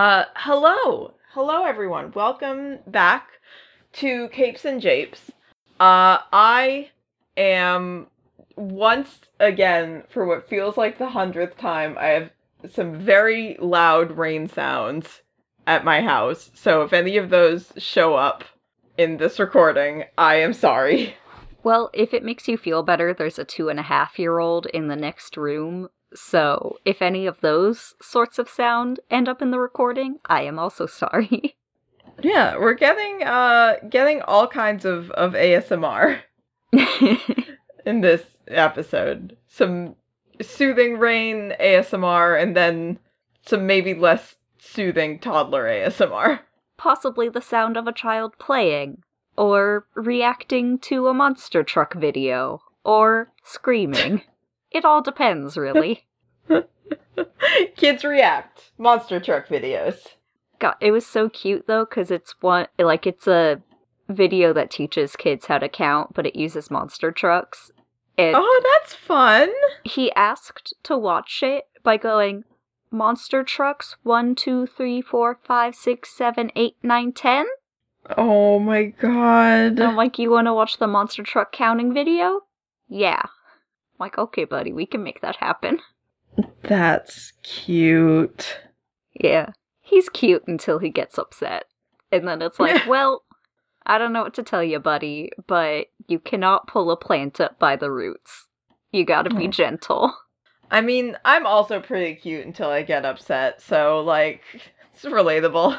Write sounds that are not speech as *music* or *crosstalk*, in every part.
Uh, hello, hello everyone. Welcome back to Capes and Japes. Uh, I am once again, for what feels like the hundredth time, I have some very loud rain sounds at my house. So if any of those show up in this recording, I am sorry. Well, if it makes you feel better, there's a two and a half year old in the next room. So if any of those sorts of sound end up in the recording, I am also sorry. *laughs* Yeah, we're getting uh getting all kinds of of ASMR *laughs* in this episode. Some soothing rain ASMR and then some maybe less soothing toddler ASMR. Possibly the sound of a child playing, or reacting to a monster truck video, or screaming. It all depends, really. *laughs* Kids react. Monster truck videos. God, it was so cute though, because it's one like it's a video that teaches kids how to count, but it uses monster trucks. And Oh, that's fun. he asked to watch it by going monster trucks one, two, three, four, five, six, seven, eight, nine, ten. Oh my god. And I'm like, you want to watch the monster truck counting video? Yeah. Like, okay, buddy, we can make that happen. That's cute. Yeah. He's cute until he gets upset. And then it's like, *laughs* well, I don't know what to tell you, buddy, but you cannot pull a plant up by the roots. You gotta be Oh. gentle. I mean, I'm also pretty cute until I get upset, so like *laughs* it's relatable.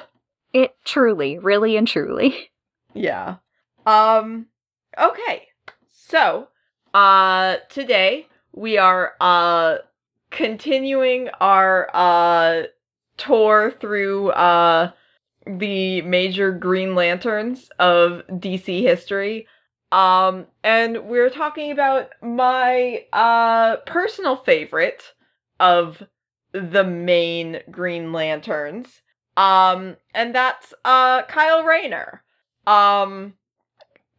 It truly, really and truly. Yeah. Um okay. So, uh today we are uh continuing our uh tour through uh the major Green Lanterns of DC history. Um and we're talking about my uh personal favorite of the main Green Lanterns. Um and that's uh Kyle Rayner. Um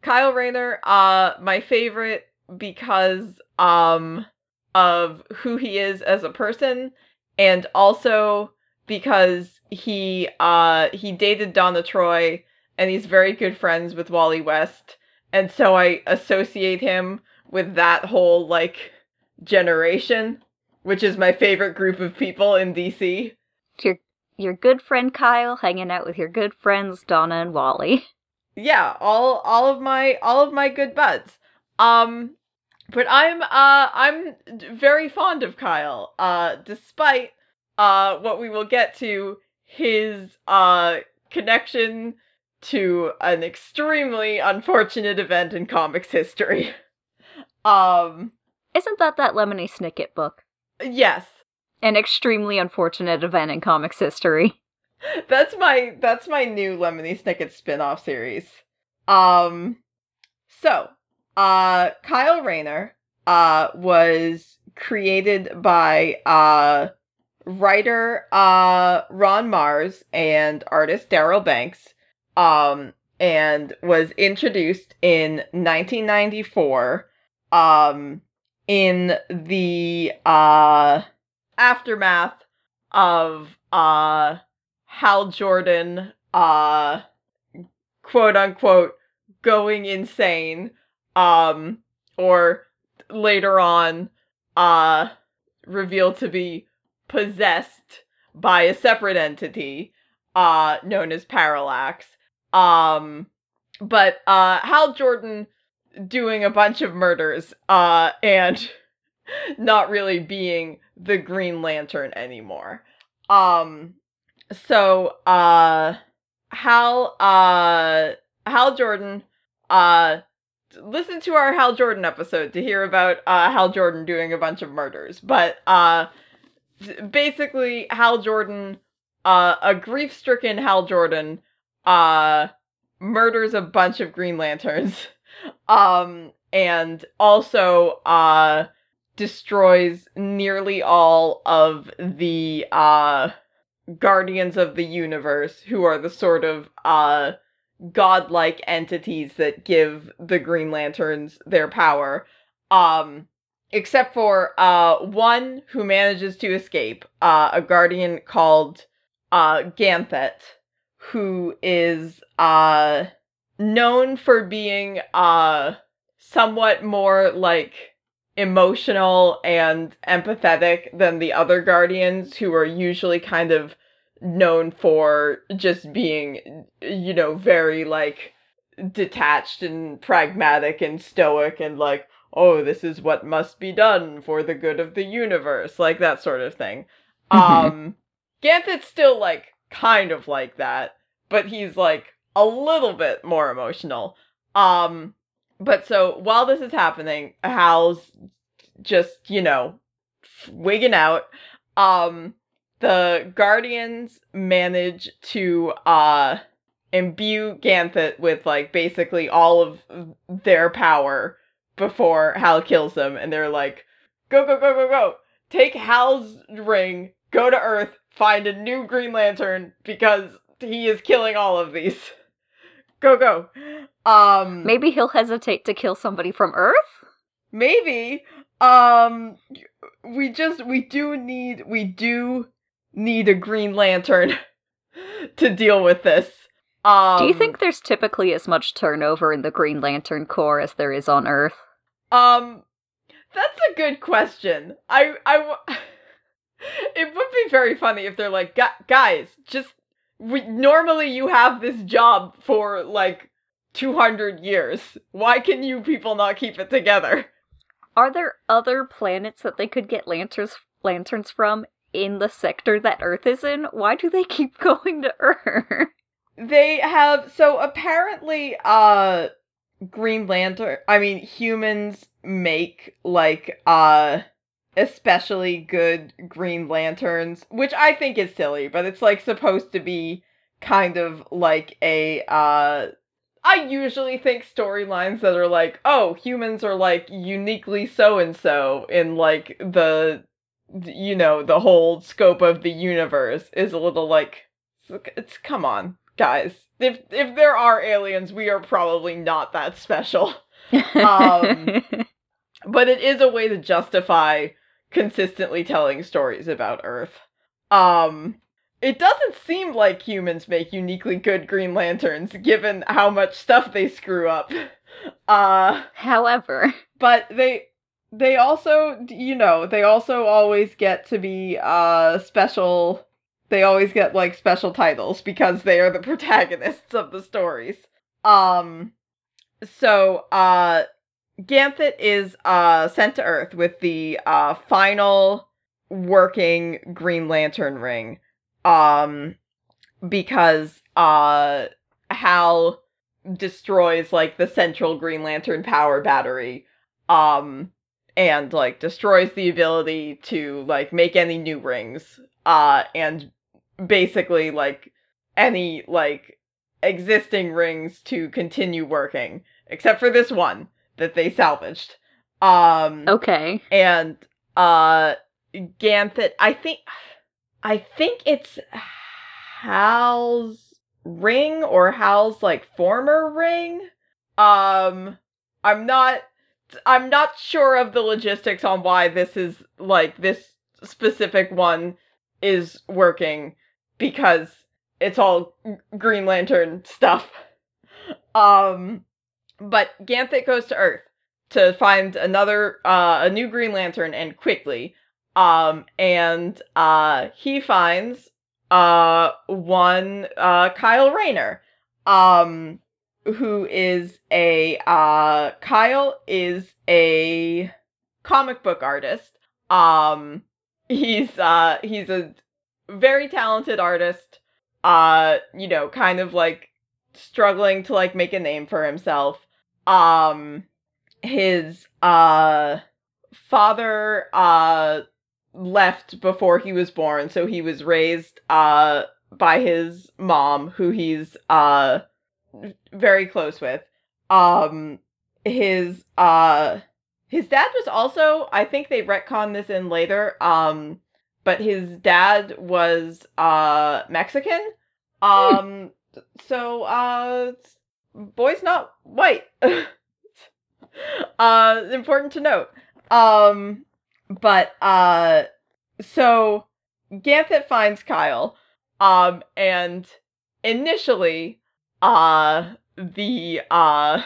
Kyle Rayner, uh my favorite because um of who he is as a person and also because he uh he dated Donna Troy and he's very good friends with Wally West and so I associate him with that whole like generation which is my favorite group of people in DC. Your your good friend Kyle hanging out with your good friends Donna and Wally. yeah all all of my all of my good buds um but i'm uh i'm very fond of kyle uh despite uh what we will get to his uh connection to an extremely unfortunate event in comics history *laughs* um Isn't that that Lemony Snicket book? yes An extremely unfortunate event in comics history. *laughs* that's my that's my new Lemony Snicket spin-off series. Um so, uh Kyle Rayner uh was created by uh writer uh Ron Marz and artist Darryl Banks um and was introduced in 1994 um in the uh aftermath of uh Hal Jordan, uh, quote unquote, going insane, um, or later on, uh, revealed to be possessed by a separate entity, uh, known as Parallax. Um, but, uh, Hal Jordan doing a bunch of murders, uh, and *laughs* not really being the Green Lantern anymore. Um, so uh hal uh hal jordan uh listen to our hal jordan episode to hear about uh hal jordan doing a bunch of murders. But uh basically hal jordan uh a grief-stricken hal jordan uh murders a bunch of green lanterns *laughs* um and also uh destroys nearly all of the uh guardians of the universe who are the sort of uh godlike entities that give the green lanterns their power um except for uh one who manages to escape uh a guardian called uh Ganthet, who is uh known for being uh somewhat more like emotional and empathetic than the other guardians who are usually kind of known for just being you know very like detached and pragmatic and stoic and like oh this is what must be done for the good of the universe like that sort of thing. *laughs* Um Ganthet's still like kind of like that but he's like a little bit more emotional. Um but so while this is happening Hal's just you know wigging out. Um the guardians manage to uh imbue Ganthet with like basically all of their power before Hal kills them, and they're like, "Go, go, go, go, go! Take Hal's ring, go to Earth, find a new Green Lantern because he is killing all of these. *laughs* go, go!" Um, Maybe he'll hesitate to kill somebody from Earth. maybe. Um, we just we do need we do need a Green Lantern *laughs* to deal with this. Um, Do you think there's typically as much turnover in the Green Lantern Corps as there is on Earth? Um, that's a good question. I, I, w- *laughs* it would be very funny if they're like, "Gu- guys, just we normally you have this job for like two hundred years. Why can you people not keep it together? Are there other planets that they could get lanterns lanterns from in the sector that Earth is in? Why do they *laughs* keep going to Earth? They have so apparently, uh, Green Lantern. I mean, humans make like uh especially good Green Lanterns, which I think is silly, but it's like supposed to be kind of like a uh I usually think storylines that are like, oh, humans are like uniquely so and so in like the you know, the whole scope of the universe is a little like it's come on, guys. If if there are aliens, we are probably not that special. Um, *laughs* but it is a way to justify consistently telling stories about Earth. Um, it doesn't seem like humans make uniquely good Green Lanterns, given how much stuff they screw up. Uh, However, but they they also, you know, they also always get to be uh special. They always get like special titles because they are the *laughs* protagonists of the stories. Um, so uh Ganthet is uh sent to Earth with the uh final working Green Lantern ring. Um because uh Hal destroys like the central Green Lantern power battery. Um and like destroys the ability to like make any new rings. Uh and basically like any like existing rings to continue working except for this one that they salvaged. Um okay. and uh Ganthet I think I think it's Hal's ring or Hal's like former ring. Um I'm not I'm not sure of the logistics on why this is like this specific one is working because it's all Green Lantern stuff. Um but Ganthet goes to Earth to find another uh a new Green Lantern and quickly. Um and uh he finds uh one uh Kyle Rayner. Um who is a uh Kyle is a comic book artist. Um he's uh he's a very talented artist. Uh you know, kind of like struggling to like make a name for himself. Um his uh father uh left before he was born, so he was raised uh by his mom who he's uh very close with. Um his uh his dad was also I think they retcon this in later um but his dad was uh Mexican. Um so uh boy's not white. *laughs* uh important to note. Um but uh so Ganthet finds Kyle Um, and initially, uh, the uh,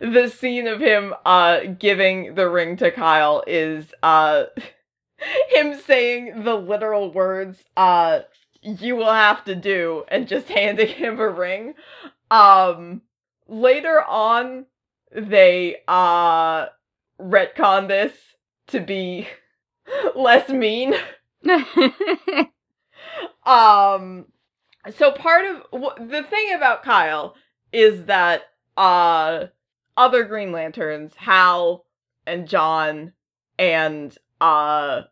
the scene of him uh giving the ring to Kyle is uh *laughs* him saying the literal words uh you will have to do and just *laughs* handing him a ring. Um later on they uh retcon this to be *laughs* less mean. um so part of w- the thing about Kyle is that uh other Green Lanterns, Hal and John and uh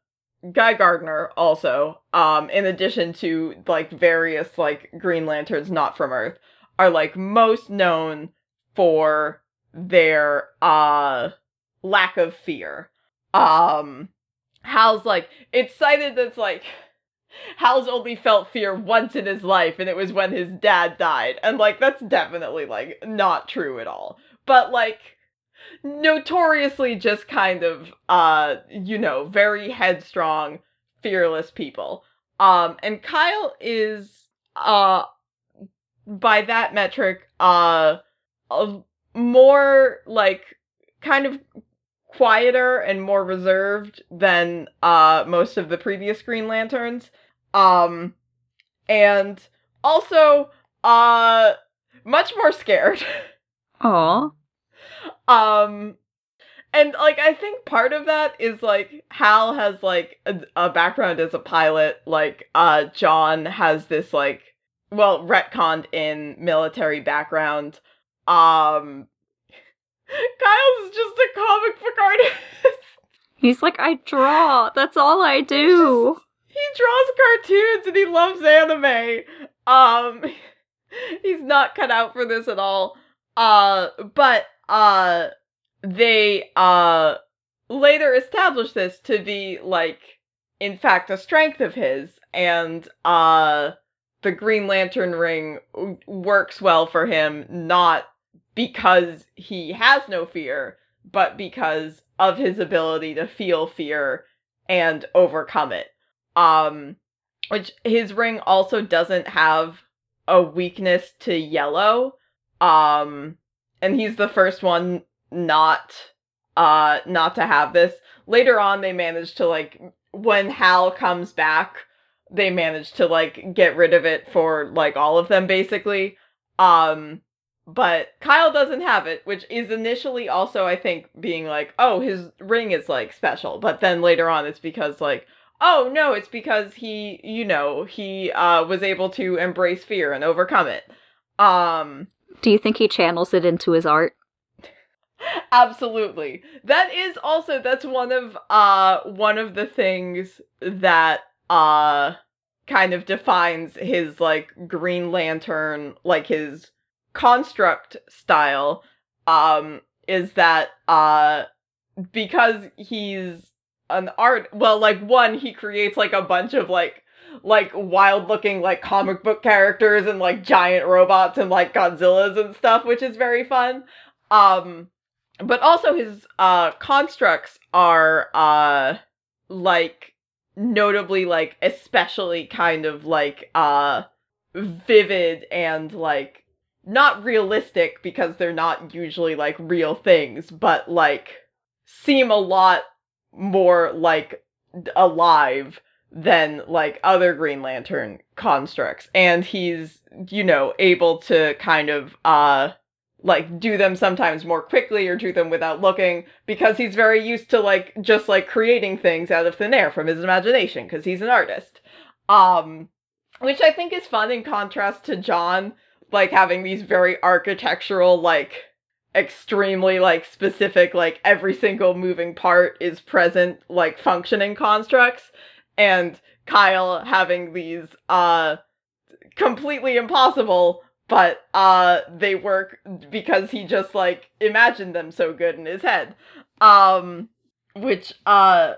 Guy Gardner also, um, in addition to like various like Green Lanterns not from Earth, are like most known for their uh lack of fear. Um Hal's like it's cited that's like Hal's only felt fear once in his life and it was when his dad died. And like that's definitely like not true at all. But like notoriously just kind of uh you know, very headstrong, fearless people. Um and Kyle is uh by that metric uh more like kind of quieter and more reserved than uh most of the previous Green Lanterns. Um and also uh much more scared. *laughs* Aw. um and like I think part of that is like Hal has like a, a background as a pilot, like uh John has this like well retconned in military background. Um Kyle's just a comic book artist. He's like, I draw. That's all I do. he draws cartoons and he loves anime. Um *laughs* he's not cut out for this at all. Uh but uh they uh later established this to be like in fact a strength of his and uh the Green Lantern ring works well for him not because he has no fear but because of his ability to feel fear and overcome it. Um which his ring also doesn't have a weakness to yellow um and he's the first one not uh not to have this. Later on they managed to like when hal comes back they managed to like get rid of it for like all of them basically. Um but kyle doesn't have it which is initially also i think being like oh his ring is like special but then later on it's because like oh no it's because he you know he uh was able to embrace fear and overcome it um Do you think he channels it into his art? *laughs* absolutely that is also that's one of uh one of the things that uh kind of defines his like green lantern like his construct style um is that uh because he's an art well like one he creates like a bunch of like like wild looking like comic book characters and like giant robots and like Godzillas and stuff which is very fun. Um but also his uh constructs are uh like notably like especially kind of like uh vivid and like not realistic because they're not usually like real things but like seem a lot more like alive than like other green lantern constructs. And he's you know able to kind of uh like do them sometimes more quickly or do them without looking because he's very used to like just like creating things out of thin air from his imagination because he's an artist. Um which i think is fun in contrast to john like having these very architectural like extremely like specific like every single moving part is present like functioning constructs. And kyle having these uh completely impossible but uh they work because he just like imagined them so good in his head. Um which uh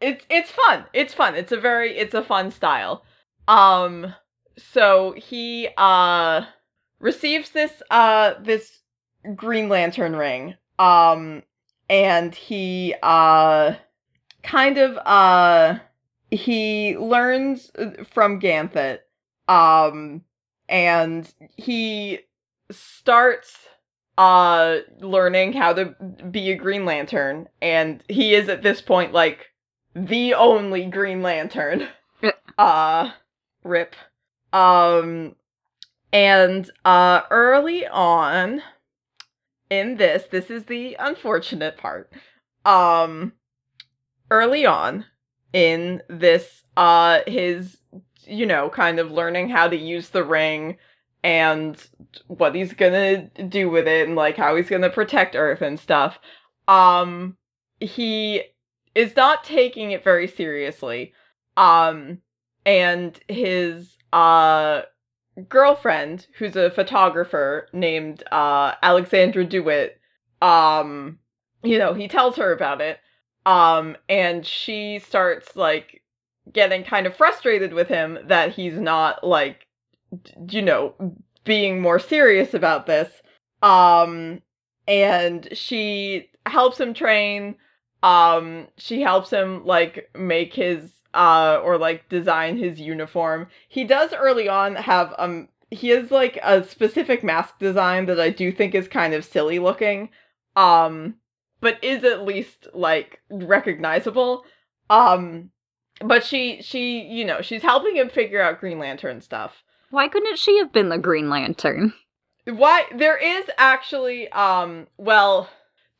it's it's fun. It's fun. It's a very it's a fun style. Um so he uh receives this uh this green lantern ring um and he uh kind of uh he learns from Ganthet Um and he starts uh learning how to be a green lantern and he is at this point like the only green lantern. *laughs* Uh rip. Um and uh early on in this this is the unfortunate part um early on in this uh his you know kind of learning how to use the ring and what he's gonna do with it and like how he's gonna protect earth and stuff um he is not taking it very seriously um and his uh girlfriend who's a photographer named uh alexandra dewitt um you know he tells her about it um and she starts like getting kind of frustrated with him that he's not like you know, being more serious about this. Um, and she helps him train. Um, she helps him like make his uh or like design his uniform. He does early on have um he has like a specific mask design that I do think is kind of silly looking. Um but is at least like recognizable. Um but she she you know, she's helping him figure out Green Lantern stuff. Why couldn't she have been the Green Lantern? Why there is actually um well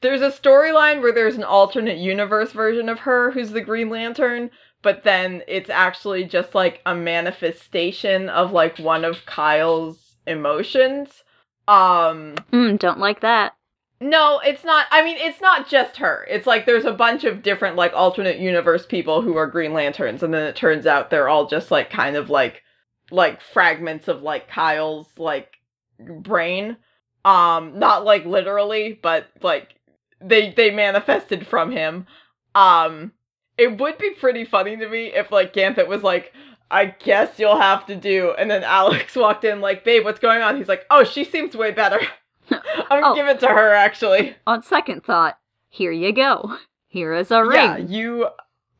there's a storyline where there's an alternate universe version of her who's the Green Lantern, but then it's actually just like a manifestation of like one of Kyle's emotions. Um mm, don't like that. No, it's not. I mean, it's not just her. It's like there's a bunch of different like alternate universe people who are Green Lanterns and then it turns out they're all just like kind of like like fragments of like Kyle's like brain. Um not like literally, but like they they manifested from him. Um it would be pretty funny to me if like Ganthet was like I guess you'll have to do and then Alex *laughs* walked in like, "Babe, what's going on?" He's like, "Oh, she seems way better." *laughs* *laughs* I'm gonna oh, give it to her actually. On second thought, here you go. Here is a ring. Yeah, you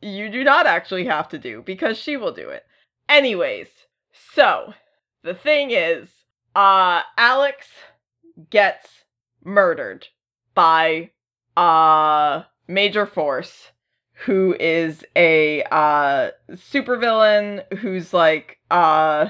you do not actually have to do because she will do it. Anyways, so, the thing is, uh, Alex gets murdered by, uh, Major Force, who is a, uh, supervillain who's, like, uh,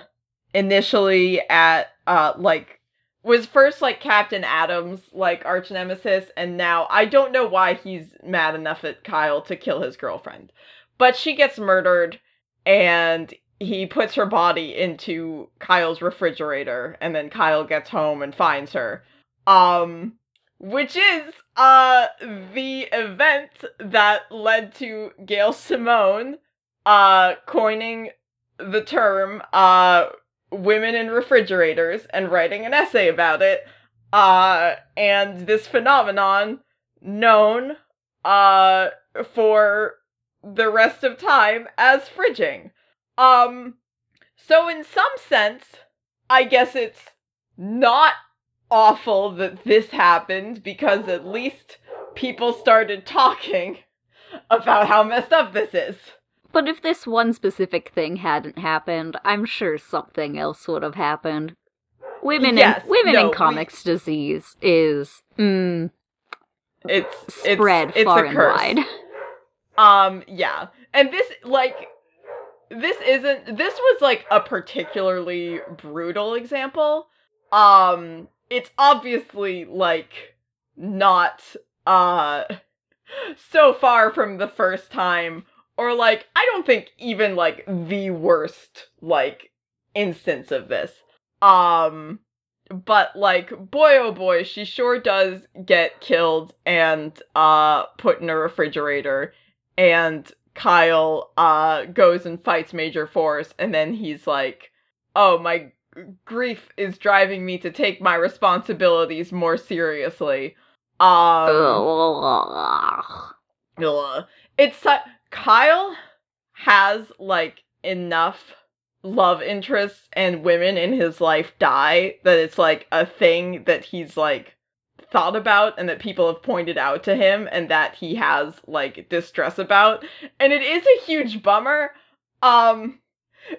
initially at, uh, like, was first like Captain Atom's, like arch nemesis, and now I don't know why he's mad enough at Kyle to kill his girlfriend. But she gets murdered, and he puts her body into Kyle's refrigerator and then Kyle gets home and finds her. Um which is uh the event that led to Gail Simone uh coining the term uh women in refrigerators and writing an essay about it. Uh and this phenomenon known uh for the rest of time as fridging. Um, so in some sense, I guess it's not awful that this happened because at least people started talking about how messed up this is. But if this one specific thing hadn't happened, I'm sure something else would have happened. Women yes, in women no, in comics we... disease is mm, it's spread it's, far and wide. *laughs* Um, yeah, and this like this isn't this was like a particularly brutal example um it's obviously like not uh so far from the first time or like i don't think even like the worst like instance of this. Um but like boy oh boy she sure does get killed and uh put in a refrigerator and Kyle uh goes and fights Major Force and then he's like, "Oh, my grief is driving me to take my responsibilities more seriously." Um *laughs* It's uh, Kyle has like enough love interests and women in his life die that it's like a thing that he's like thought about and that people have pointed out to him and that he has like distress about and it is a huge bummer um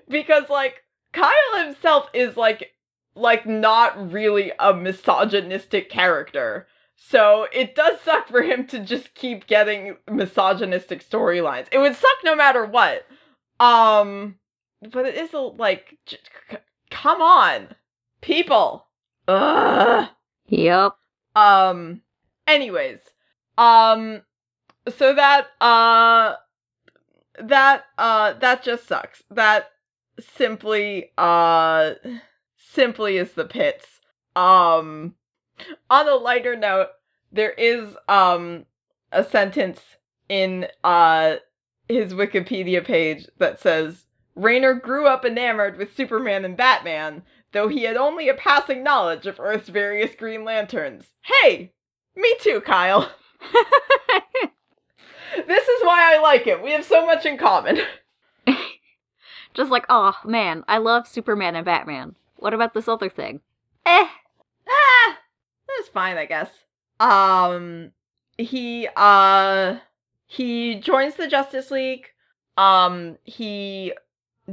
because like Kyle himself is like like not really a misogynistic character. So it does suck for him to just keep getting misogynistic storylines. It would suck no matter what. Um but it is a like j- c- come on. People. Ugh. Yep. Um anyways, um so that uh that uh that just sucks. That simply uh simply is the pits. Um on a lighter note, there is um a sentence in uh his Wikipedia page that says Rayner grew up enamored with Superman and Batman, though he had only a passing knowledge of Earth's various Green Lanterns. Hey, me too, Kyle. *laughs* This is why I like it. We have so much in common. *laughs* Just like, oh man, I love Superman and Batman. What about this other thing? Eh. ah, that's fine, I guess. Um, he uh he joins the Justice League. Um, he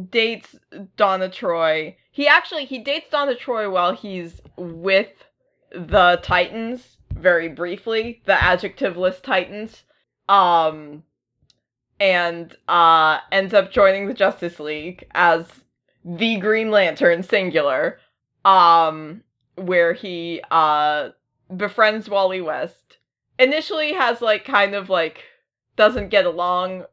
dates Donna Troy. He actually he dates Donna Troy while he's with the Titans very briefly, the adjectiveless Titans. Um and uh ends up joining the Justice League as the Green Lantern singular. Um where he uh befriends Wally West. Initially has like kind of like doesn't get along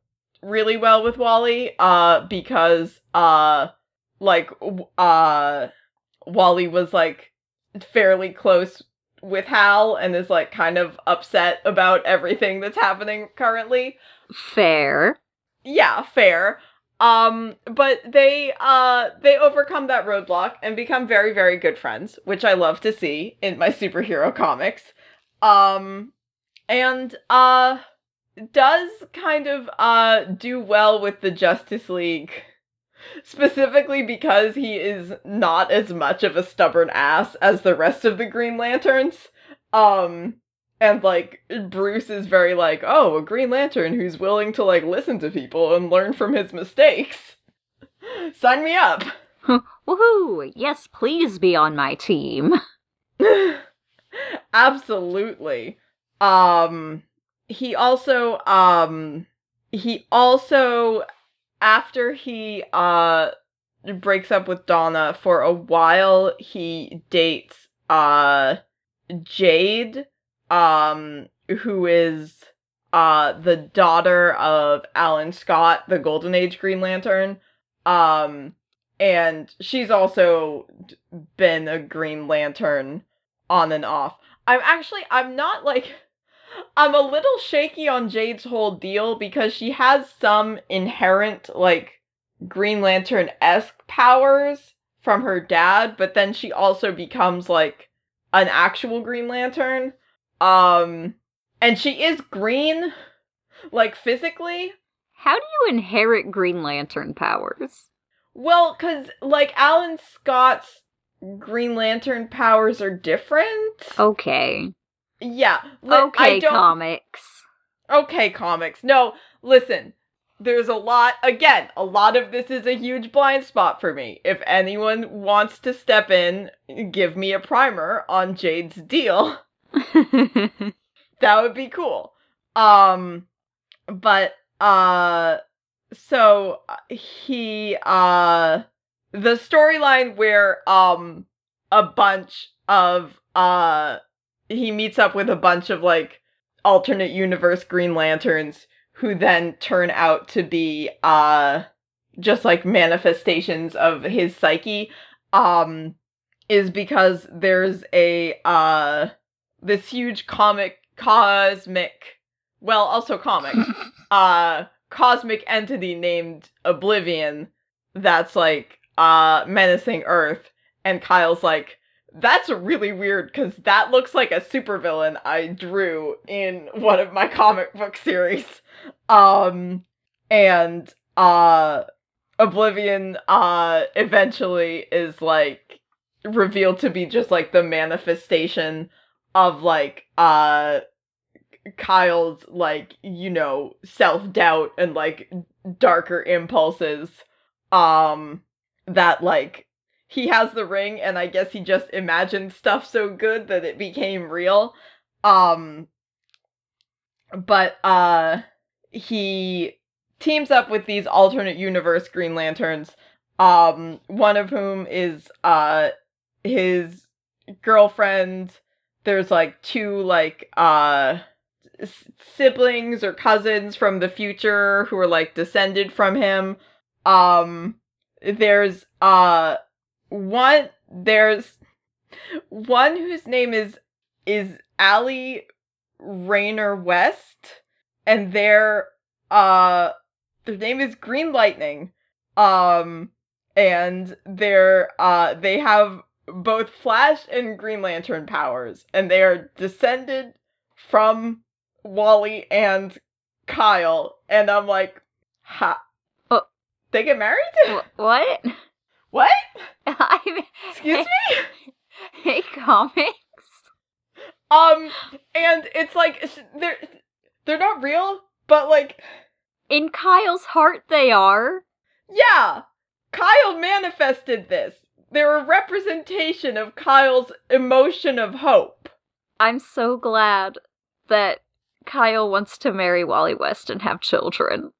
really well with Wally uh because uh like uh Wally was like fairly close with Hal and is like kind of upset about everything that's happening currently. Fair. Yeah, fair. Um but they uh they overcome that roadblock and become very very good friends, which I love to see in my superhero comics. Um and uh does kind of uh do well with the Justice League specifically because he is not as much of a stubborn ass as the rest of the Green Lanterns. Um and like Bruce is very like, "Oh, a Green Lantern who's willing to like listen to people and learn from his mistakes." Sign me up. *laughs* Woohoo! Yes, please be on my team. *laughs* Absolutely. Um he also um he also after he uh breaks up with Donna for a while he dates uh Jade um who is uh the daughter of Alan Scott the Golden Age Green Lantern um and she's also been a Green Lantern on and off. I'm actually I'm not like I'm a little shaky on Jade's whole deal because she has some inherent like Green Lantern esque powers from her dad, but then she also becomes like an actual Green Lantern. Um and she is green like physically. How do you inherit Green Lantern powers? Well, cuz like Alan Scott's Green Lantern powers are different. Okay. Yeah. li- Okay, comics. Okay, comics. No, listen. There's a lot, again, a lot of this is a huge blind spot for me. If anyone wants to step in, give me a primer on Jade's deal. *laughs* That would be cool. Um, but, uh, so he, uh, the storyline where, um, a bunch of, uh, he meets up with a bunch of, like, alternate universe Green Lanterns who then turn out to be uh just like manifestations of his psyche um is because there's a uh this huge comic cosmic well also comic *laughs* uh cosmic entity named Oblivion that's like uh menacing Earth and Kyle's like that's really weird because that looks like a supervillain I drew in one of my comic book series. Um, and uh, Oblivion uh eventually is like revealed to be just like the manifestation of like uh Kyle's like you know self doubt and like darker impulses. Um, that like he has the ring and I guess he just imagined stuff so good that it became real. Um but uh he teams up with these alternate universe Green Lanterns, um one of whom is uh his girlfriend. There's like two like uh s- siblings or cousins from the future who are like descended from him. Um there's uh one there's one whose name is is Allie Rayner West and their uh their name is Green Lightning. Um and they're uh they have both Flash and Green Lantern powers and they are descended from Wally and Kyle and I'm like ha Oh. they get married? *laughs* Wh- what? What? *laughs* I Excuse me? *laughs* hey, comics. Um, and it's like they're they're not real, but like In Kyle's heart, they are. yeah, Kyle manifested this. They're a representation of Kyle's emotion of hope. I'm so glad that Kyle wants to marry Wally West and have children.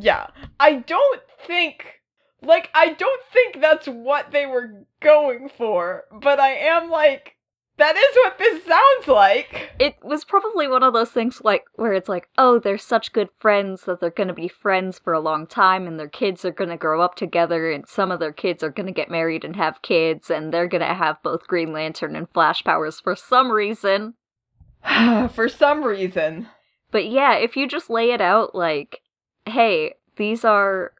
Yeah, I don't think like I don't think that's what they were going for, but I am like that is what this sounds like. It was probably one of those things like where it's like, oh, they're such good friends that they're going to be friends for a long time and their kids are going to grow up together and some of their kids are going to get married and have kids and they're going to have both Green Lantern and Flash powers for some reason. *sighs* *sighs* for some reason. But yeah, if you just lay it out like, hey, these are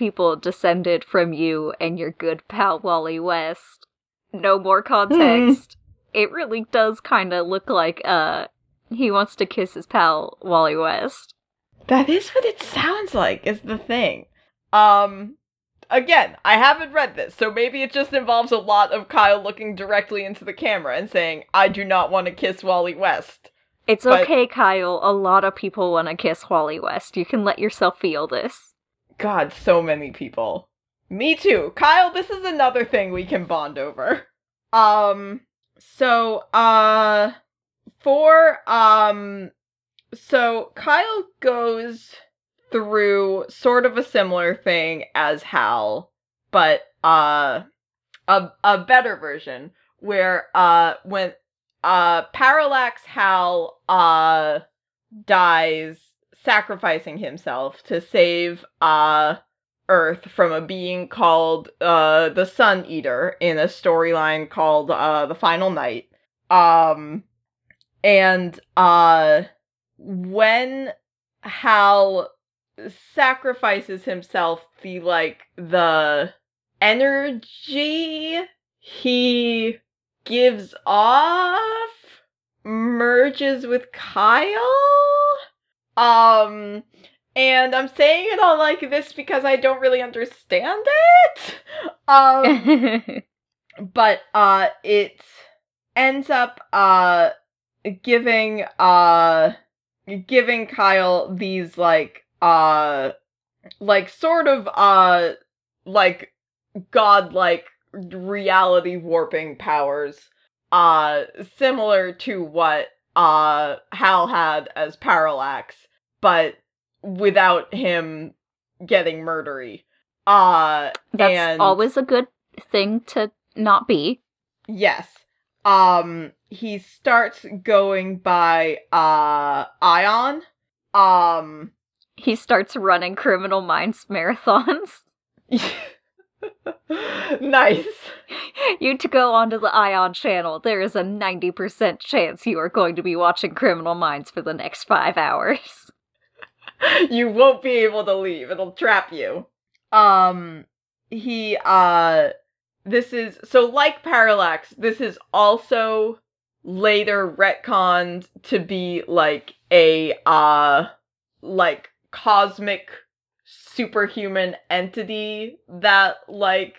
people descended from you and your good pal Wally West. No more context. it really does kind of look like uh he wants to kiss his pal Wally West. That is what it sounds like, is the thing. Um, again, I haven't read this, so maybe it just involves a lot of Kyle looking directly into the camera and saying, I do not want to kiss Wally West. It's But- okay, Kyle. A lot of people want to kiss Wally West. You can let yourself feel this. God, so many people. Me too. Kyle, this is another thing we can bond over. Um, so, uh, for, um, so Kyle goes through sort of a similar thing as Hal, but, uh, a, a better version where, uh, when, uh, Parallax Hal, uh, dies sacrificing himself to save, uh, Earth from a being called uh the Sun Eater in a storyline called uh The Final Night. Um and uh when Hal sacrifices himself, the like the energy he gives off merges with Kyle. Um and I'm saying it all like this because I don't really understand it. Um, *laughs* but uh, it ends up uh giving uh giving Kyle these like uh like sort of uh like godlike reality warping powers uh similar to what uh Hal had as Parallax, but without him getting murdery. Uh That's and always a good thing to not be. yes. Um he starts going by uh Ion. Um He starts running Criminal Minds marathons. *laughs* *laughs* nice. *laughs* you to go onto the Ion channel, there is a 90% chance you are going to be watching Criminal Minds for the next five hours. *laughs* you won't be able to leave. It'll trap you. Um he uh this is so like Parallax, this is also later retconned to be like a uh like cosmic superhuman entity that like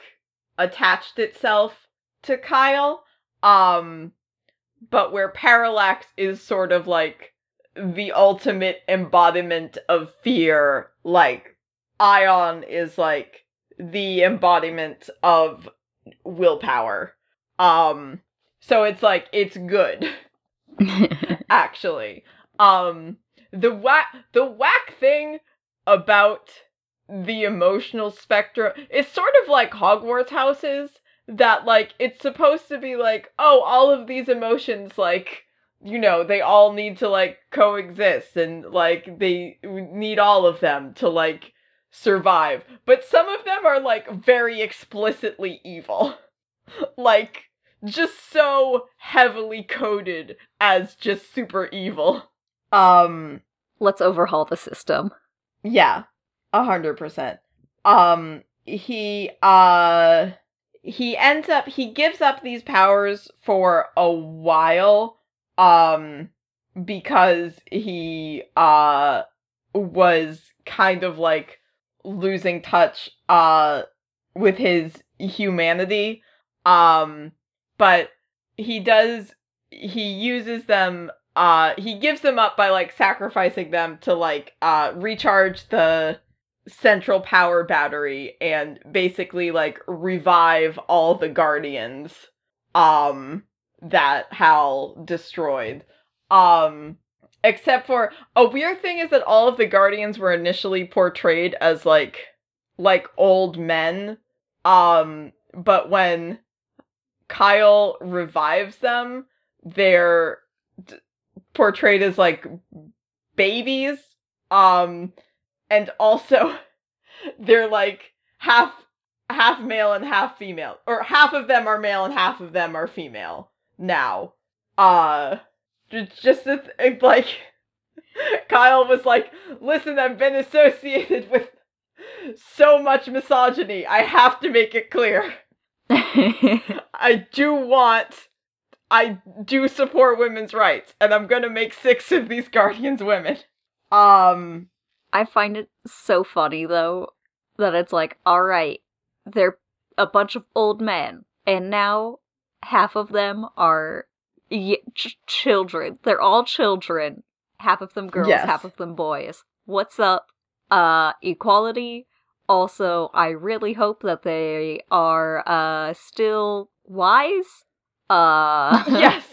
attached itself to Kyle. Um but where Parallax is sort of like the ultimate embodiment of fear, like Ion is like the embodiment of willpower. Um so it's like it's good *laughs* actually. Um the whack the whack thing about the emotional spectrum it's sort of like Hogwarts houses that like it's supposed to be like oh all of these emotions like you know they all need to like coexist and like they need all of them to like survive. But some of them are like very explicitly evil. *laughs* Like just so heavily coded as just super evil. Um Let's overhaul the system. yeah a hundred percent. Um he uh he ends up he gives up these powers for a while um because he uh was kind of like losing touch uh with his humanity. Um but he does he uses them uh he gives them up by like sacrificing them to like uh recharge the central power battery and basically like revive all the guardians um that Hal destroyed. Um except for a weird thing is that all of the guardians were initially portrayed as like like old men um but when Kyle revives them they're d- portrayed as like babies um and also *laughs* they're like half half male and half female or half of them are male and half of them are female now. Uh just to th- like *laughs* kyle was like listen i've been associated with so much misogyny. I have to make it clear. *laughs* I do want i do support women's rights and i'm gonna make six of these guardians women. Um I find it so funny though that it's like, all right, they're a bunch of old men, and now half of them are y- ch- children. They're all children. Half of them girls, Yes. half of them boys. What's up? Uh, equality. Also, I really hope that they are uh still wise. Uh, *laughs* yes.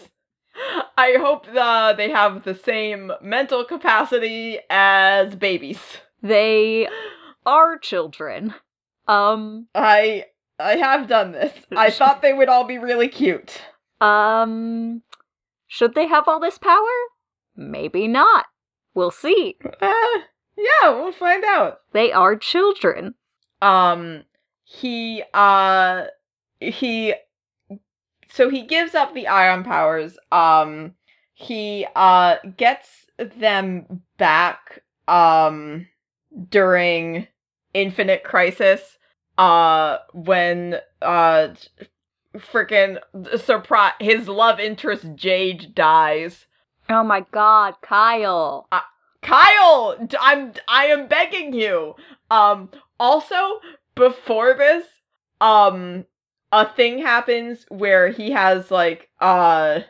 I hope uh, they have the same mental capacity as babies. they are children. Um, I I have done this. I *laughs* thought they would all be really cute. Um, should they have all this power? Maybe not. We'll see. Uh, yeah, we'll find out. They are children. Um, he uh he so he gives up the ion powers. Um, he uh gets them back um during Infinite Crisis. Uh, when uh freaking surprise his love interest Jade dies. Oh my god, Kyle. Kyle, d- I'm I am begging you. Um also before this, um a thing happens where he has like uh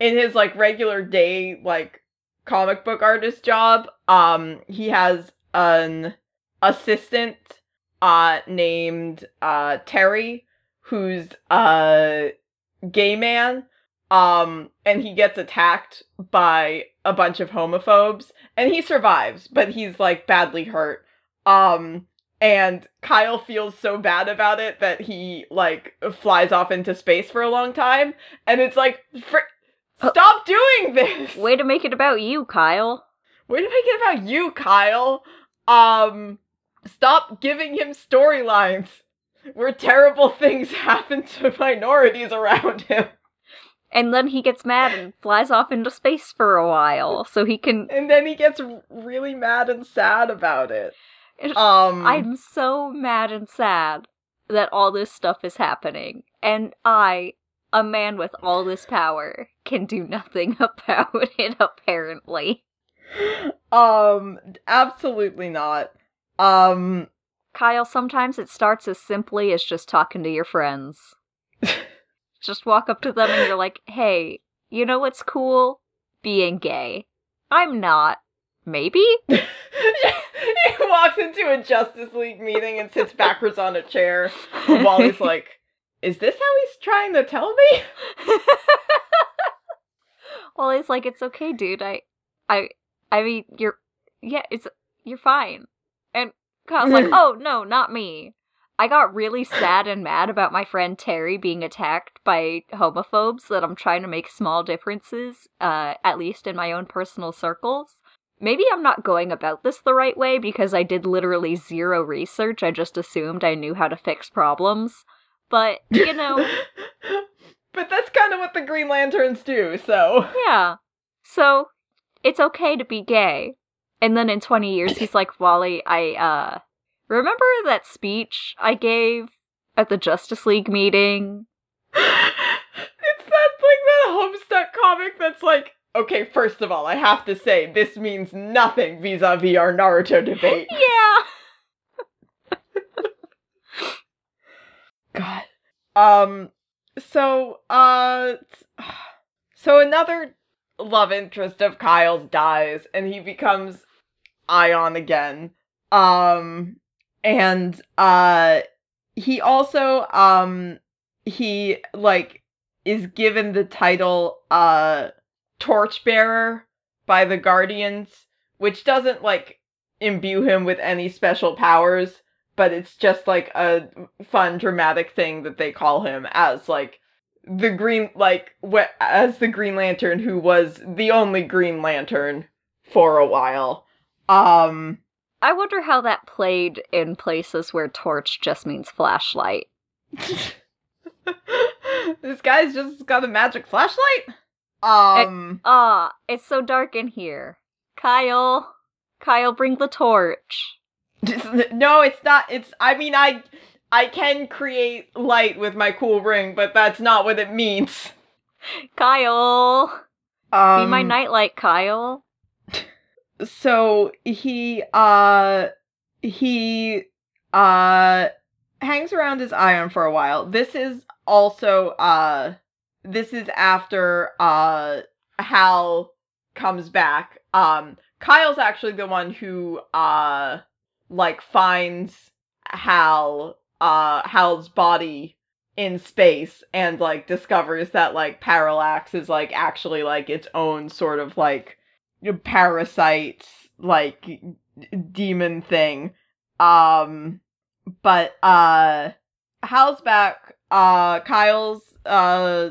in his like regular day like comic book artist job, um he has an assistant uh named uh Terry who's a gay man um and he gets attacked by a bunch of homophobes and he survives but he's like badly hurt. Um and Kyle feels so bad about it that he like flies off into space for a long time and it's like fr- Uh, stop doing this Way to make it about you, Kyle. way to make it about you Kyle um stop giving him storylines where terrible *laughs* things happen to minorities around him And then he gets mad and flies off into space for a while so he can. and then he gets really mad and sad about it. Um, I'm so mad and sad that all this stuff is happening. And I, a man with all this power, can do nothing *laughs* about it, apparently. um, absolutely not. Um, Kyle, sometimes it starts as simply as just talking to your friends. *laughs* just walk up to them and you're like, hey, you know what's cool? Being gay. I'm not, maybe? *laughs* he walks into a Justice League meeting and sits backwards on a chair. Wally's like, "Is this how he's trying to tell me?" *laughs* Wally's like, it's okay, dude. I, I, I mean, you're, yeah, it's, you're fine. And Kyle's like, *laughs* oh no, not me. I got really sad and mad about my friend Terry being attacked by homophobes that I'm trying to make small differences, uh, at least in my own personal circles. Maybe I'm not going about this the right way because I did literally zero research. I just assumed I knew how to fix problems. But, you know. *laughs* but that's kind of what the Green Lanterns do, so. Yeah. So, it's okay to be gay. And then in 20 years, he's like, Wally, I, uh, remember that speech I gave at the Justice League meeting? *laughs* it's that, like, that Homestuck comic that's like, okay, first of all, I have to say, this means nothing vis a vis our Naruto debate. *laughs* yeah. God. Um, so, uh, so another love interest of Kyle's dies, and he becomes Ion again. Um, and, uh, he also, um, he, like, is given the title, uh, Torchbearer by the Guardians, which doesn't, like, imbue him with any special powers, but it's just, like, a fun, dramatic thing that they call him as, like, the green like wh- as the green lantern who was the only green lantern for a while um I wonder how that played in places where torch just means flashlight. *laughs* this guy's just got a magic flashlight? Um Ah, uh, it's so dark in here. Kyle, Kyle bring the torch. *laughs* no, it's not. It's I mean I I can create light with my cool ring, but that's not what it means. *laughs* Kyle. Um, Be my um, nightlight, Kyle. So he uh he uh hangs around his Ion for a while. This is also uh this is after uh Hal comes back. Um Kyle's actually the one who uh like finds Hal uh Hal's body in space and like discovers that like parallax is like actually like its own sort of like parasite like demon thing um but uh hal's back uh kyle's uh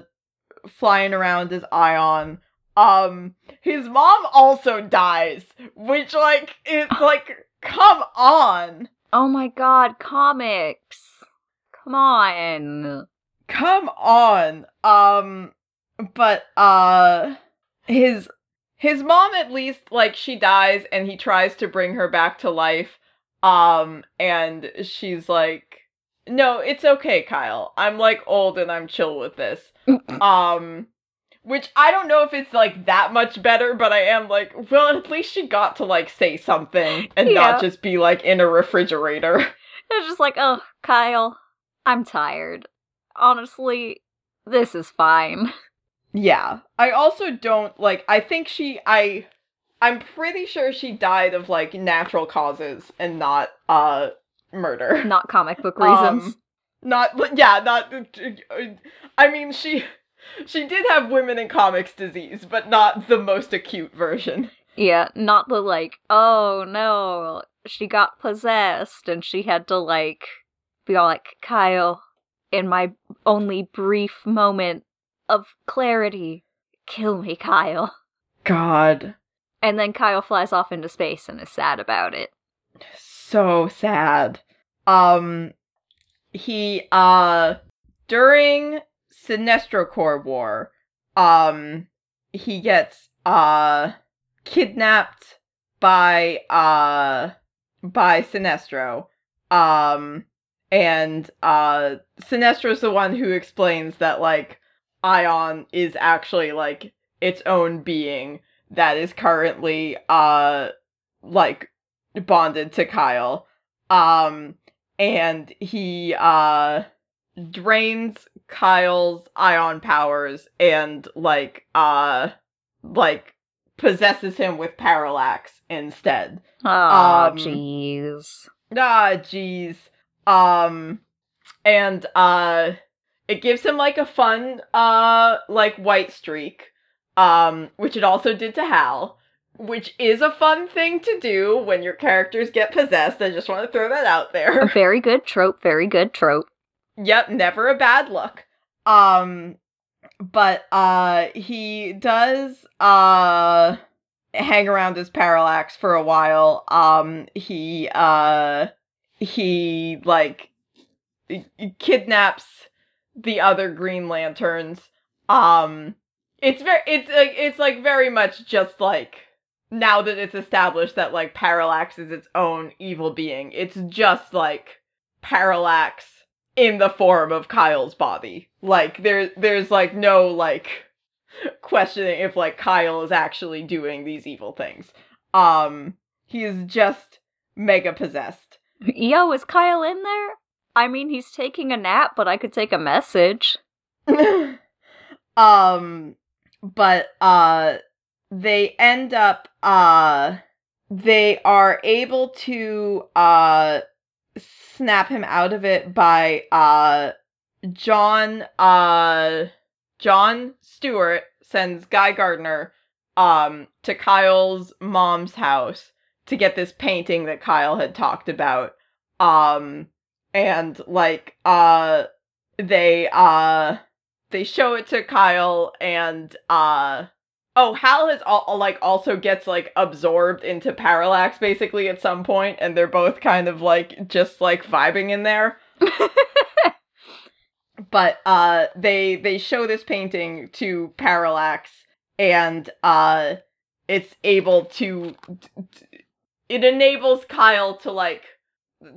flying around his Ion. um his mom also dies which like it's *gasps* like come on Oh my god, comics. Come on. Come on. Um but uh his his mom at least like she dies and he tries to bring her back to life. Um and she's like no, it's okay, Kyle. I'm like old and I'm chill with this. *laughs* um which I don't know if it's like that much better, but I am like, well, at least she got to like say something and yeah. not just be like in a refrigerator. *laughs* It's just like, oh, Kyle, I'm tired. Honestly, this is fine. Yeah. I also don't like I think she I I'm pretty sure she died of like natural causes and not uh murder. Not comic book *laughs* reasons. Um, not yeah, not I mean she she did have women in comics disease, but not the most acute version. Yeah, not the like, oh no, she got possessed and she had to like be all like, Kyle, in my only brief moment of clarity, kill me, Kyle. God. And then Kyle flies off into space and is sad about it. So sad. Um he uh during Sinestro Corps War, um, he gets uh kidnapped by uh by Sinestro. Um and uh Sinestro's the one who explains that like Ion is actually like its own being that is currently uh like bonded to Kyle. Um and he uh drains Kyle's ion powers and like uh like possesses him with parallax instead. Oh, Um, jeez. Ah, jeez. Um, and uh, it gives him like a fun uh like white streak. Um, which it also did to Hal, which is a fun thing to do when your characters get possessed. I just want to throw that out there. A very good trope, very good trope. yep, never a bad look. Um, but uh, he does uh hang around as Parallax for a while. Um, he uh he like kidnaps the other Green Lanterns. Um, it's very it's like it's like very much just like now that it's established that like Parallax is its own evil being. It's just like Parallax in the form of Kyle's body. Like there there's like no like questioning if like Kyle is actually doing these evil things. Um he is just mega possessed. Yo, is Kyle in there? I mean, he's taking a nap, but I could take a message. *laughs* um but uh they end up uh they are able to uh snap him out of it by uh John uh John Stewart sends Guy Gardner um to Kyle's mom's house to get this painting that Kyle had talked about. Um and like uh they uh they show it to Kyle and uh oh Hal is all like also gets like absorbed into Parallax basically at some point and they're both kind of like just like vibing in there *laughs* but uh they they show this painting to Parallax and uh it's able to it enables Kyle to like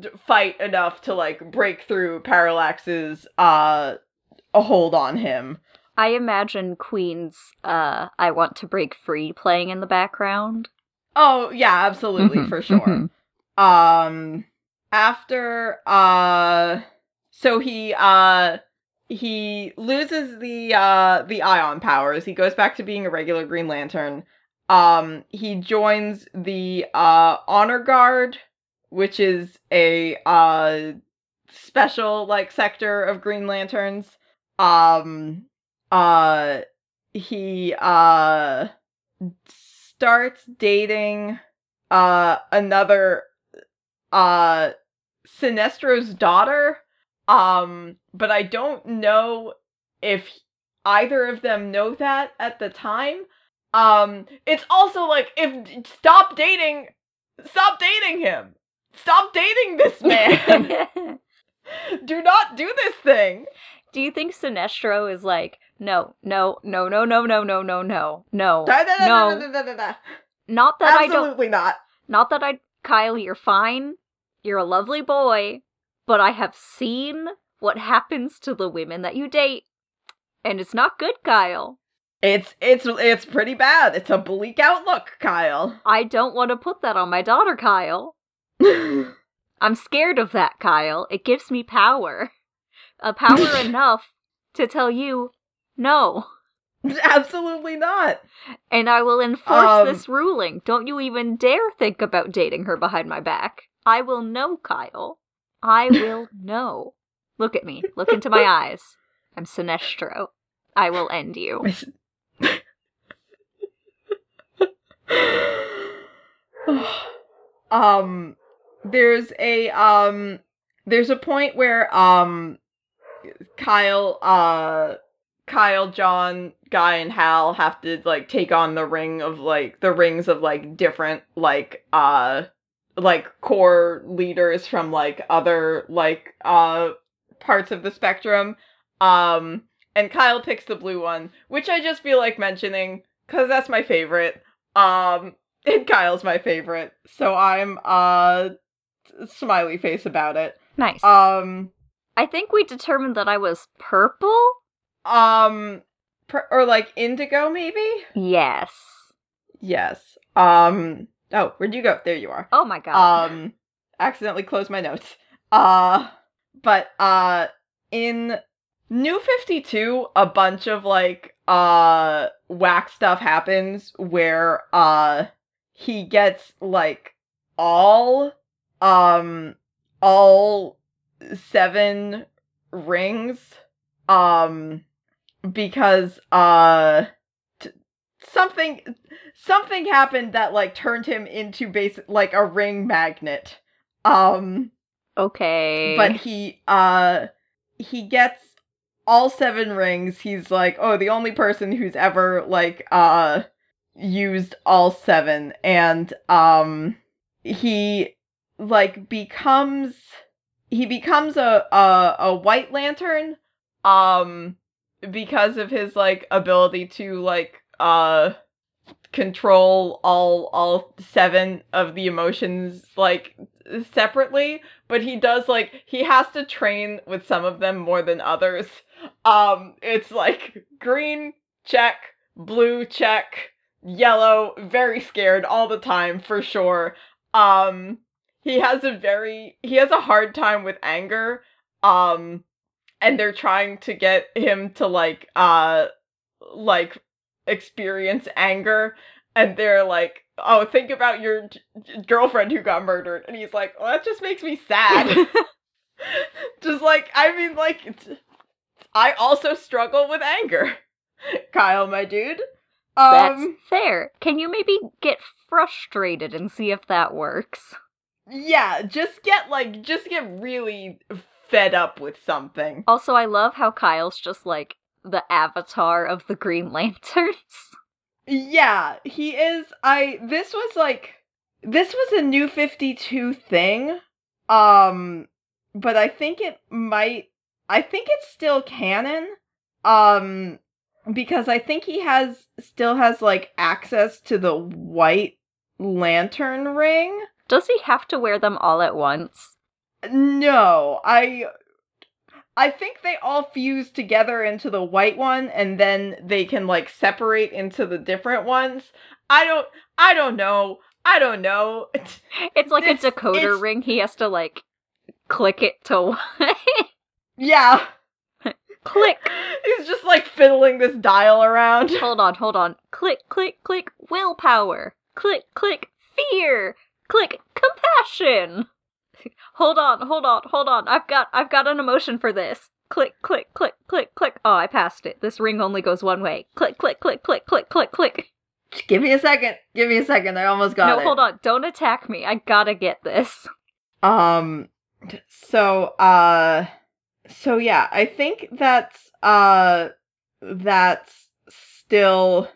d- fight enough to like break through Parallax's uh a hold on him. I imagine Queen's uh I Want to Break Free playing in the background. Oh yeah, absolutely Mhm, for sure. mhm. um after uh so he uh he loses the uh the ion powers he goes back to being a regular green lantern um he joins the uh honor guard which is a uh special like sector of green lanterns um uh he uh starts dating uh another uh Sinestro's daughter um but I don't know if either of them know that at the time. Um it's also like if stop dating stop dating him. Stop dating this man. *laughs* *laughs* Do not do this thing. Do you think Sinestro is like, no, no, no, no, no, no, no, no, no, no, Da- da- da- no, da- da- da- da- da. not that I don't, absolutely not not that I, Kyle, you're fine, you're a lovely boy, but I have seen what happens to the women that you date, and it's not good, Kyle. it's it's it's pretty bad it's a bleak outlook kyle I don't want to put that on my daughter, Kyle. *laughs* I'm scared of that, Kyle. It gives me power. A power *laughs* enough to tell you no. *laughs* absolutely not And I will enforce Um, this ruling. Don't you even dare think about dating her behind my back. I will know, Kyle. I *laughs* will know. Look at me. Look into my eyes. I'm Sinestro. I will end you. *laughs* *sighs* um there's a um there's a point where um Kyle uh Kyle, John, Guy and Hal have to like take on the ring of like the rings of like different like uh like core leaders from like other like uh parts of the spectrum. Um and Kyle picks the blue one, which I just feel like mentioning cuz that's my favorite. Um *laughs* and Kyle's my favorite. So I'm uh smiley face about it. Nice. Um I think we determined that I was purple? Um pr- or like indigo maybe? Yes. Yes. Um oh, where'd you go? There you are. Oh my god. Um accidentally closed my notes. Uh but uh in New 52, a bunch of like uh whack stuff happens where uh he gets like all um all seven rings um because uh t- something something happened that like turned him into basic like a ring magnet. Um Okay. but he uh he gets all seven rings. He's like oh the only person who's ever like uh used all seven. And um he like becomes he becomes a a, a white lantern um because of his like ability to like uh control all all seven of the emotions like separately but he does like he has to train with some of them more than others. Um it's like green check blue check yellow very scared all the time for sure. Um he has a very he has a hard time with anger. Um and they're trying to get him to like uh like experience anger and they're like oh think about your g- girlfriend who got murdered and he's like well that just makes me sad *laughs* *laughs* just like i mean like i also struggle with anger *laughs* kyle my dude That's um fair. Can you maybe get frustrated and see if that works? yeah just get like just get really fed up with something Also, I love how Kyle's just like the avatar of the Green Lanterns. *laughs* Yeah, he is. I this was like this was a new 52 thing. Um but I think it might I think it's still canon. Um because I think he has still has like access to the white lantern ring. Does he have to wear them all at once? No, I I think they all fuse together into the white one and then they can like separate into the different ones. I don't I don't know. I don't know. *laughs* It's like It's- a decoder it's- ring. He has to like click it to *laughs* yeah. *laughs* click. He's just like fiddling this dial around. Hold on, hold on. Click, click, click. Willpower. Click, click. Fear. Click. Compassion. *laughs* Hold on, hold on, hold on. I've got, I've got an emotion for this. Click, click, click, click, click. Oh, I passed it. This ring only goes one way. Click, click, click, click, click, click, click. Give me a second. Give me a second. I almost got no, it. No, hold on. Don't attack me. I gotta get this. Um so uh so yeah, I think that's uh that's still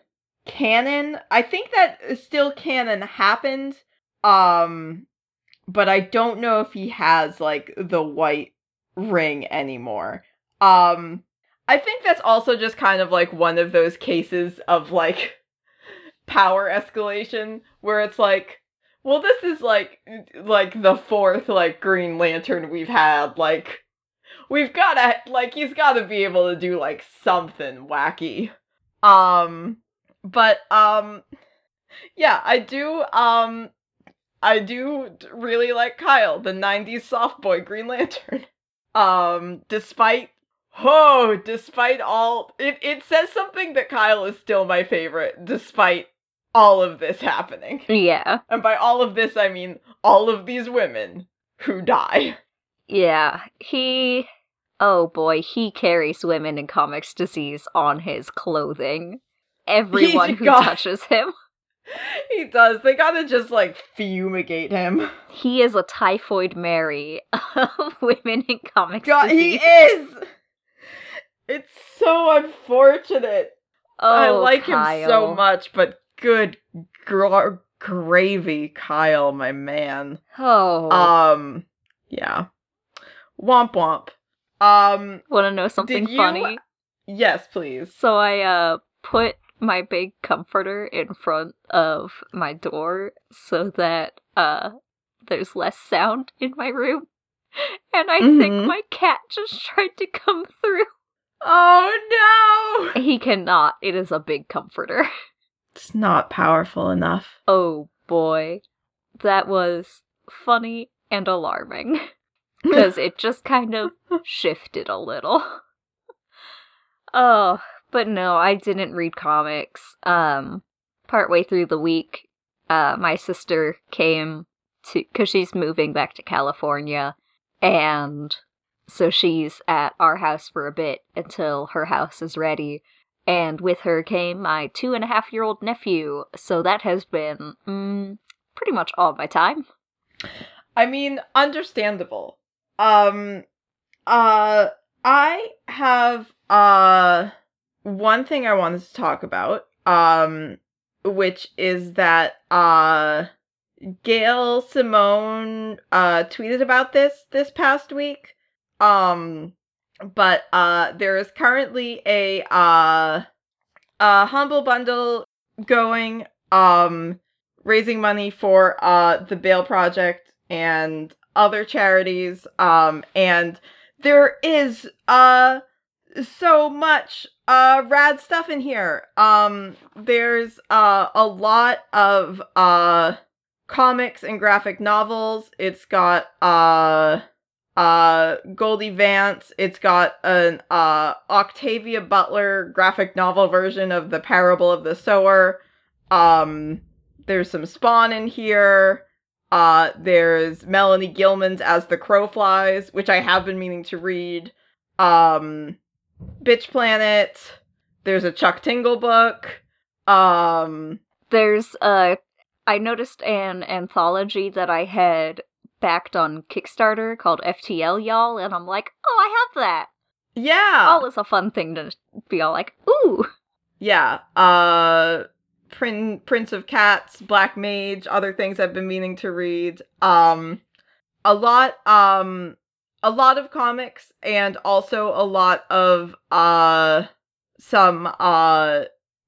canon. I think that still canon happened. Um but I don't know if he has like the white ring anymore. Um I think that's also just kind of like one of those cases of like *laughs* power escalation where it's like well, this is like like the fourth like Green Lantern we've had. Like we've gotta like he's gotta be able to do like something wacky. Um but um yeah, I do um I do really like Kyle, the 90s soft boy Green Lantern. *laughs* Um despite oh, despite all it it says something that Kyle is still my favorite despite all of this happening. *laughs* Yeah. And by all of this, I mean all of these women who die. *laughs* Yeah. He. Oh boy, he carries women in comics disease on his clothing. Everyone who God. touches him. He does. They gotta just like fumigate him. He is a typhoid Mary of *laughs* women in comics God, he is! It's so unfortunate. Oh, I like him so much, but good gr- gravy, Kyle, my man. Oh, Um, yeah. Womp womp. Um, want to know something you- funny? yes, please. So I uh put my big comforter in front of my door so that uh there's less sound in my room. *laughs* And I think Mhm. my cat just tried to come through. *laughs* Oh no! He cannot. It is a big comforter. *laughs* It's not powerful enough. Oh boy. That was funny and alarming. Because it just kind of shifted a little. Oh, but no, I didn't read comics. Um, partway through the week, uh, my sister came to because she's moving back to California, and so she's at our house for a bit until her house is ready. And with her came my two and a half year old nephew, so that has been mm, pretty much all my time. I mean, understandable. Um, uh, I have uh one thing I wanted to talk about, um, which is that uh Gail Simone uh tweeted about this this past week. Um but uh there is currently a uh a humble bundle going um raising money for uh the Bail Project and other charities um and there is uh so much uh rad stuff in here. Um there's uh a lot of uh comics and graphic novels. It's got uh uh Goldie Vance. It's got an uh Octavia Butler graphic novel version of The Parable of the Sower. Um there's some Spawn in here. There's Melanie Gilman's As the Crow Flies, which I have been meaning to read. Um Bitch Planet. There's a Chuck Tingle book. Um There's a. I noticed an anthology that I had backed on Kickstarter called FTL Y'all, and I'm like, oh, I have that. yeah. Always a fun thing to be all like, ooh. Yeah. Uh Prin- Prince of Cats, Black Mage, other things I've been meaning to read. Um a lot um a lot of comics and also a lot of uh some uh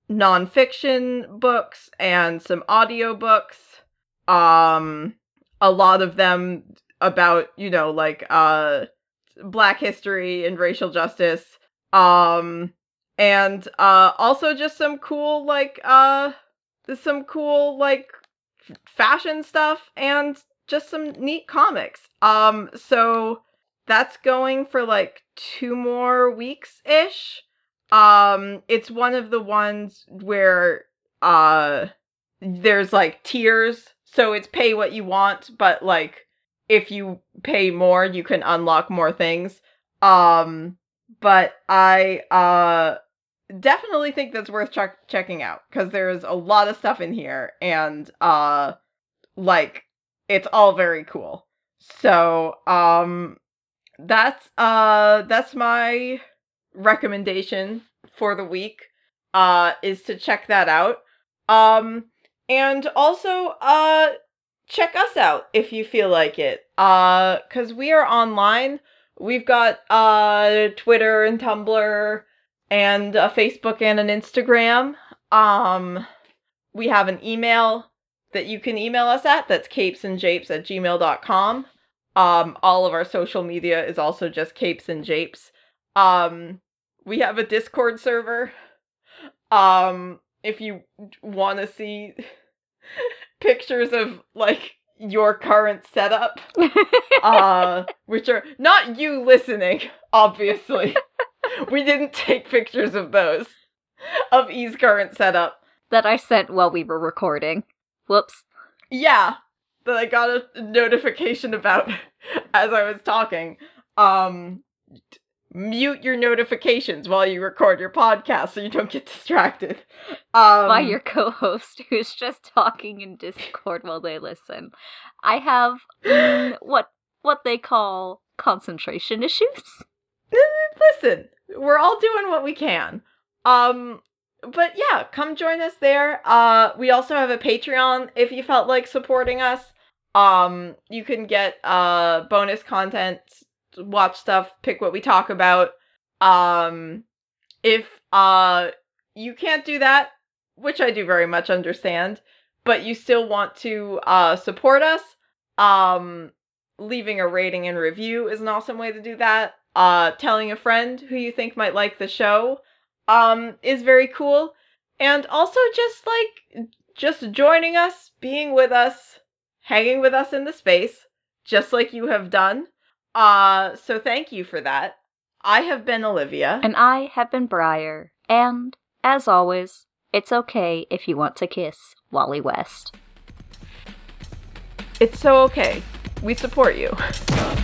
nonfiction books and some audiobooks. Um a lot of them about, you know, like uh black history and racial justice. Um and uh also just some cool like uh some cool like fashion stuff and just some neat comics. Um so that's going for like two more weeks ish. Um it's one of the ones where uh there's like tiers, so it's pay what you want, but like if you pay more, you can unlock more things. Um but I uh definitely think that's worth check- checking out because there's a lot of stuff in here and uh like it's all very cool. So um that's uh that's my recommendation for the week uh is to check that out. Um and also uh check us out if you feel like it. Uh cuz we are online. We've got uh Twitter and Tumblr and a Facebook and an Instagram. Um we have an email that you can email us at that's capesandjapes at gmail.com. Um, all of our social media is also just capes and japes. Um, we have a Discord server. Um, if you want to see *laughs* pictures of like your current setup, uh, *laughs* which are not you listening, obviously. we didn't take pictures of those of E's current setup. that I sent while we were recording. Whoops. Yeah, that I got a notification about *laughs* as I was talking. Um mute your notifications while you record your podcast so you don't get *laughs* distracted. Um by your co-host *laughs* who's just talking in Discord while they listen. I have mm, *gasps* what what they call concentration issues. listen, we're all doing what we can. Um but yeah, come join us there. Uh we also have a Patreon if you felt like supporting us. Um you can get uh bonus content, watch stuff, pick what we talk about. Um if uh you can't do that, which I do very much understand, but you still want to uh support us, um leaving a rating and review is an awesome way to do that uh telling a friend who you think might like the show um is very cool and also just like just joining us being with us hanging with us in the space just like you have done uh so thank you for that I have been Olivia. And I have been Briar. And, as always, it's okay if you want to kiss Wally West. It's so okay. We support you. *laughs*